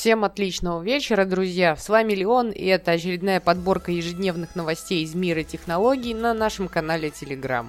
Всем отличного вечера, друзья! С вами Леон, и это очередная подборка ежедневных новостей из мира технологий на нашем канале Telegram.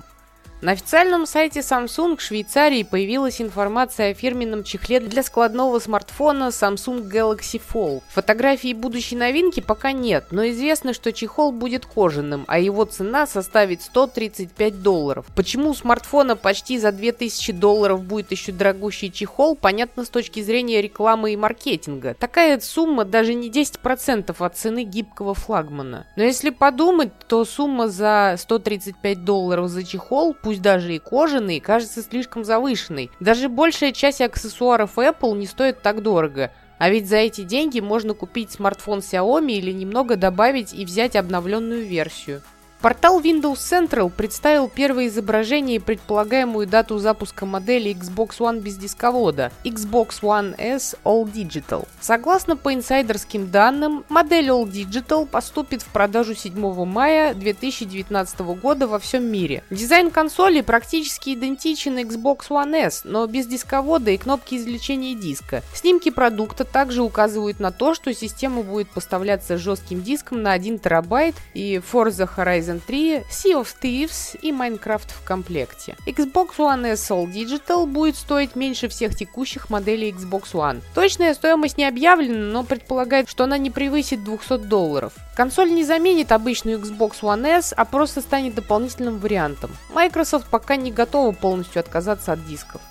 На официальном сайте Samsung Швейцарии появилась информация о фирменном чехле для складного смартфона Samsung Galaxy Fold. Фотографии будущей новинки пока нет, но известно, что чехол будет кожаным, а его цена составит 135 долларов. Почему у смартфона почти за 2000 долларов будет еще дорогущий чехол, понятно с точки зрения рекламы и маркетинга. Такая сумма даже не 10% от цены гибкого флагмана. Но если подумать, то сумма за 135 долларов за чехол, пусть пусть даже и кожаный, кажется слишком завышенной. Даже большая часть аксессуаров Apple не стоит так дорого. А ведь за эти деньги можно купить смартфон Xiaomi или немного добавить и взять обновленную версию. Портал Windows Central представил первое изображение и предполагаемую дату запуска модели Xbox One без дисковода Xbox One S All Digital. Согласно по инсайдерским данным, модель All Digital поступит в продажу 7 мая 2019 года во всем мире. Дизайн консоли практически идентичен Xbox One S, но без дисковода и кнопки извлечения диска. Снимки продукта также указывают на то, что система будет поставляться жестким диском на 1 терабайт и Forza Horizon Horizon 3, Sea of Thieves и Minecraft в комплекте. Xbox One S All Digital будет стоить меньше всех текущих моделей Xbox One. Точная стоимость не объявлена, но предполагает, что она не превысит 200 долларов. Консоль не заменит обычную Xbox One S, а просто станет дополнительным вариантом. Microsoft пока не готова полностью отказаться от дисков.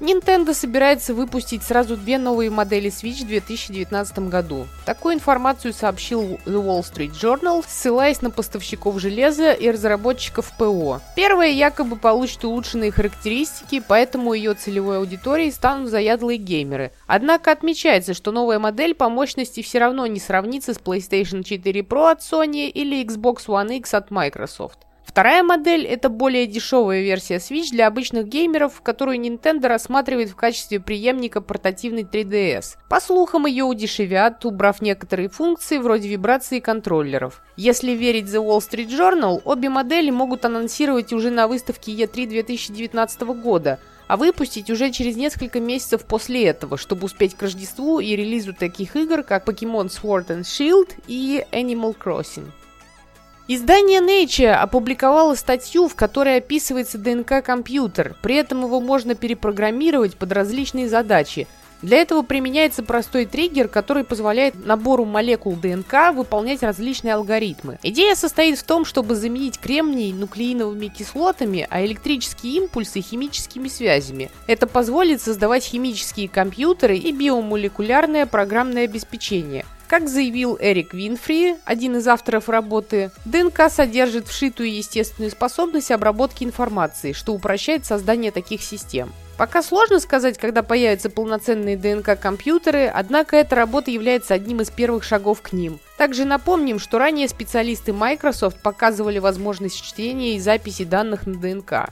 Nintendo собирается выпустить сразу две новые модели Switch в 2019 году. Такую информацию сообщил The Wall Street Journal, ссылаясь на поставщиков железа и разработчиков ПО. Первая якобы получит улучшенные характеристики, поэтому ее целевой аудиторией станут заядлые геймеры. Однако отмечается, что новая модель по мощности все равно не сравнится с PlayStation 4 Pro от Sony или Xbox One X от Microsoft. Вторая модель – это более дешевая версия Switch для обычных геймеров, которую Nintendo рассматривает в качестве преемника портативной 3DS. По слухам, ее удешевят, убрав некоторые функции вроде вибрации контроллеров. Если верить The Wall Street Journal, обе модели могут анонсировать уже на выставке E3 2019 года, а выпустить уже через несколько месяцев после этого, чтобы успеть к Рождеству и релизу таких игр, как Pokemon Sword and Shield и Animal Crossing. Издание Nature опубликовало статью, в которой описывается ДНК-компьютер, при этом его можно перепрограммировать под различные задачи. Для этого применяется простой триггер, который позволяет набору молекул ДНК выполнять различные алгоритмы. Идея состоит в том, чтобы заменить кремний нуклеиновыми кислотами, а электрические импульсы химическими связями. Это позволит создавать химические компьютеры и биомолекулярное программное обеспечение – как заявил Эрик Винфри, один из авторов работы, ДНК содержит вшитую естественную способность обработки информации, что упрощает создание таких систем. Пока сложно сказать, когда появятся полноценные ДНК-компьютеры, однако эта работа является одним из первых шагов к ним. Также напомним, что ранее специалисты Microsoft показывали возможность чтения и записи данных на ДНК.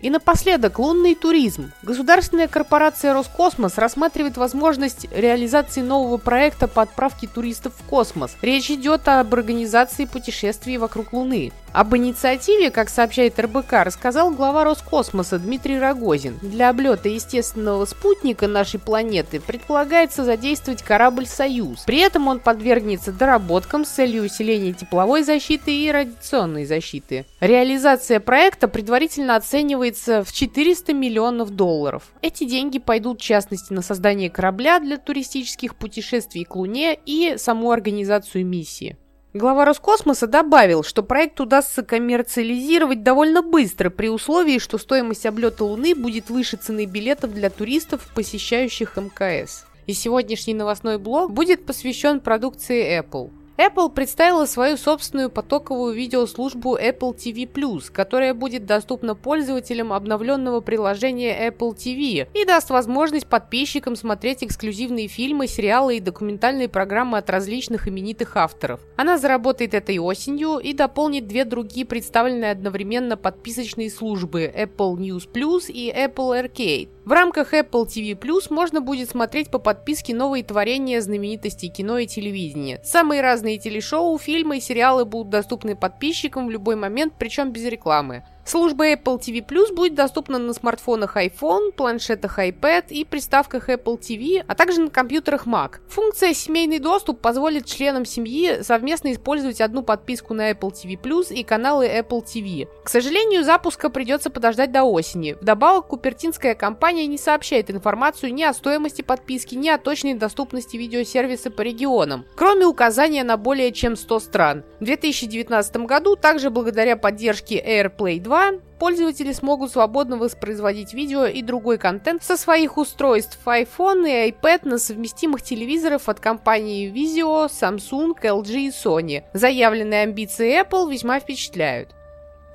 И напоследок, лунный туризм. Государственная корпорация Роскосмос рассматривает возможность реализации нового проекта по отправке туристов в космос. Речь идет об организации путешествий вокруг Луны. Об инициативе, как сообщает РБК, рассказал глава Роскосмоса Дмитрий Рогозин. Для облета естественного спутника нашей планеты предполагается задействовать корабль «Союз». При этом он подвергнется доработкам с целью усиления тепловой защиты и радиационной защиты. Реализация проекта предварительно оценивается в 400 миллионов долларов. Эти деньги пойдут в частности на создание корабля для туристических путешествий к Луне и саму организацию миссии. Глава Роскосмоса добавил, что проект удастся коммерциализировать довольно быстро, при условии, что стоимость облета Луны будет выше цены билетов для туристов, посещающих МКС. И сегодняшний новостной блог будет посвящен продукции Apple. Apple представила свою собственную потоковую видеослужбу Apple TV+, которая будет доступна пользователям обновленного приложения Apple TV и даст возможность подписчикам смотреть эксклюзивные фильмы, сериалы и документальные программы от различных именитых авторов. Она заработает этой осенью и дополнит две другие представленные одновременно подписочные службы Apple News Plus и Apple Arcade. В рамках Apple TV Plus можно будет смотреть по подписке новые творения знаменитостей кино и телевидения. Самые разные телешоу, фильмы и сериалы будут доступны подписчикам в любой момент, причем без рекламы. Служба Apple TV Plus будет доступна на смартфонах iPhone, планшетах iPad и приставках Apple TV, а также на компьютерах Mac. Функция «Семейный доступ» позволит членам семьи совместно использовать одну подписку на Apple TV Plus и каналы Apple TV. К сожалению, запуска придется подождать до осени. Вдобавок, купертинская компания не сообщает информацию ни о стоимости подписки, ни о точной доступности видеосервиса по регионам, кроме указания на более чем 100 стран. В 2019 году также благодаря поддержке AirPlay 2 2 пользователи смогут свободно воспроизводить видео и другой контент со своих устройств iPhone и iPad на совместимых телевизорах от компании Vizio, Samsung, LG и Sony. Заявленные амбиции Apple весьма впечатляют.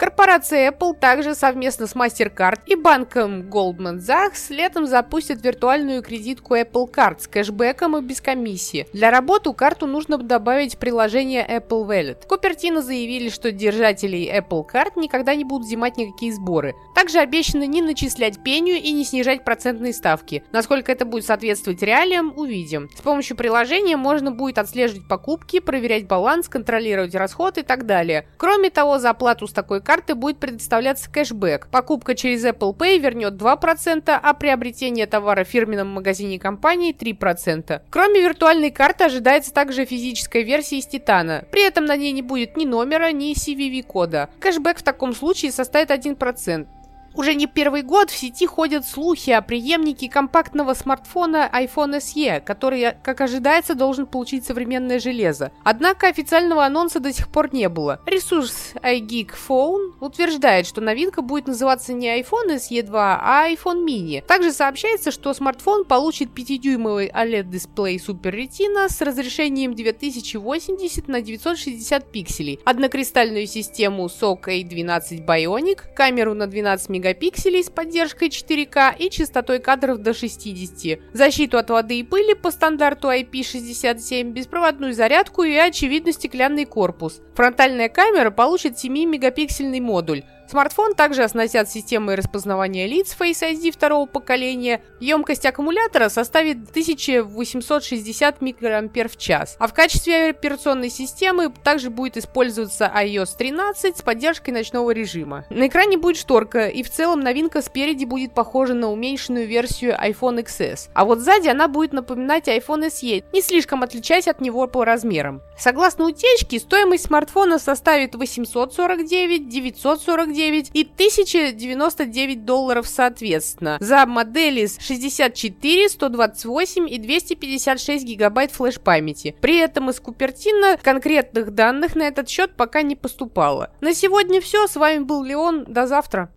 Корпорация Apple также совместно с MasterCard и банком Goldman Sachs летом запустит виртуальную кредитку Apple Card с кэшбэком и без комиссии. Для работы карту нужно добавить приложение Apple Wallet. Купертино заявили, что держателей Apple Card никогда не будут взимать никакие сборы. Также обещано не начислять пению и не снижать процентные ставки. Насколько это будет соответствовать реалиям, увидим. С помощью приложения можно будет отслеживать покупки, проверять баланс, контролировать расход и так далее. Кроме того, за оплату с такой картой карты будет предоставляться кэшбэк. Покупка через Apple Pay вернет 2%, а приобретение товара в фирменном магазине компании 3%. Кроме виртуальной карты ожидается также физическая версия из Титана. При этом на ней не будет ни номера, ни CVV-кода. Кэшбэк в таком случае составит 1%. Уже не первый год в сети ходят слухи о преемнике компактного смартфона iPhone SE, который, как ожидается, должен получить современное железо. Однако официального анонса до сих пор не было. Ресурс iGeek Phone утверждает, что новинка будет называться не iPhone SE 2, а iPhone mini. Также сообщается, что смартфон получит 5-дюймовый OLED-дисплей Super Retina с разрешением 2080 на 960 пикселей, однокристальную систему SOC A12 Bionic, камеру на 12 мегапикселей мегапикселей с поддержкой 4К и частотой кадров до 60, защиту от воды и пыли по стандарту IP67, беспроводную зарядку и, очевидно, стеклянный корпус. Фронтальная камера получит 7-мегапиксельный модуль, Смартфон также оснастят системой распознавания лиц Face ID второго поколения. Емкость аккумулятора составит 1860 мАч, а в качестве операционной системы также будет использоваться iOS 13 с поддержкой ночного режима. На экране будет шторка, и в целом новинка спереди будет похожа на уменьшенную версию iPhone XS, а вот сзади она будет напоминать iPhone SE, не слишком отличаясь от него по размерам. Согласно утечке, стоимость смартфона составит 849, 949 109 и 1099 долларов соответственно. За модели 64, 128 и 256 гигабайт флеш-памяти. При этом из Купертина конкретных данных на этот счет пока не поступало. На сегодня все. С вами был Леон. До завтра.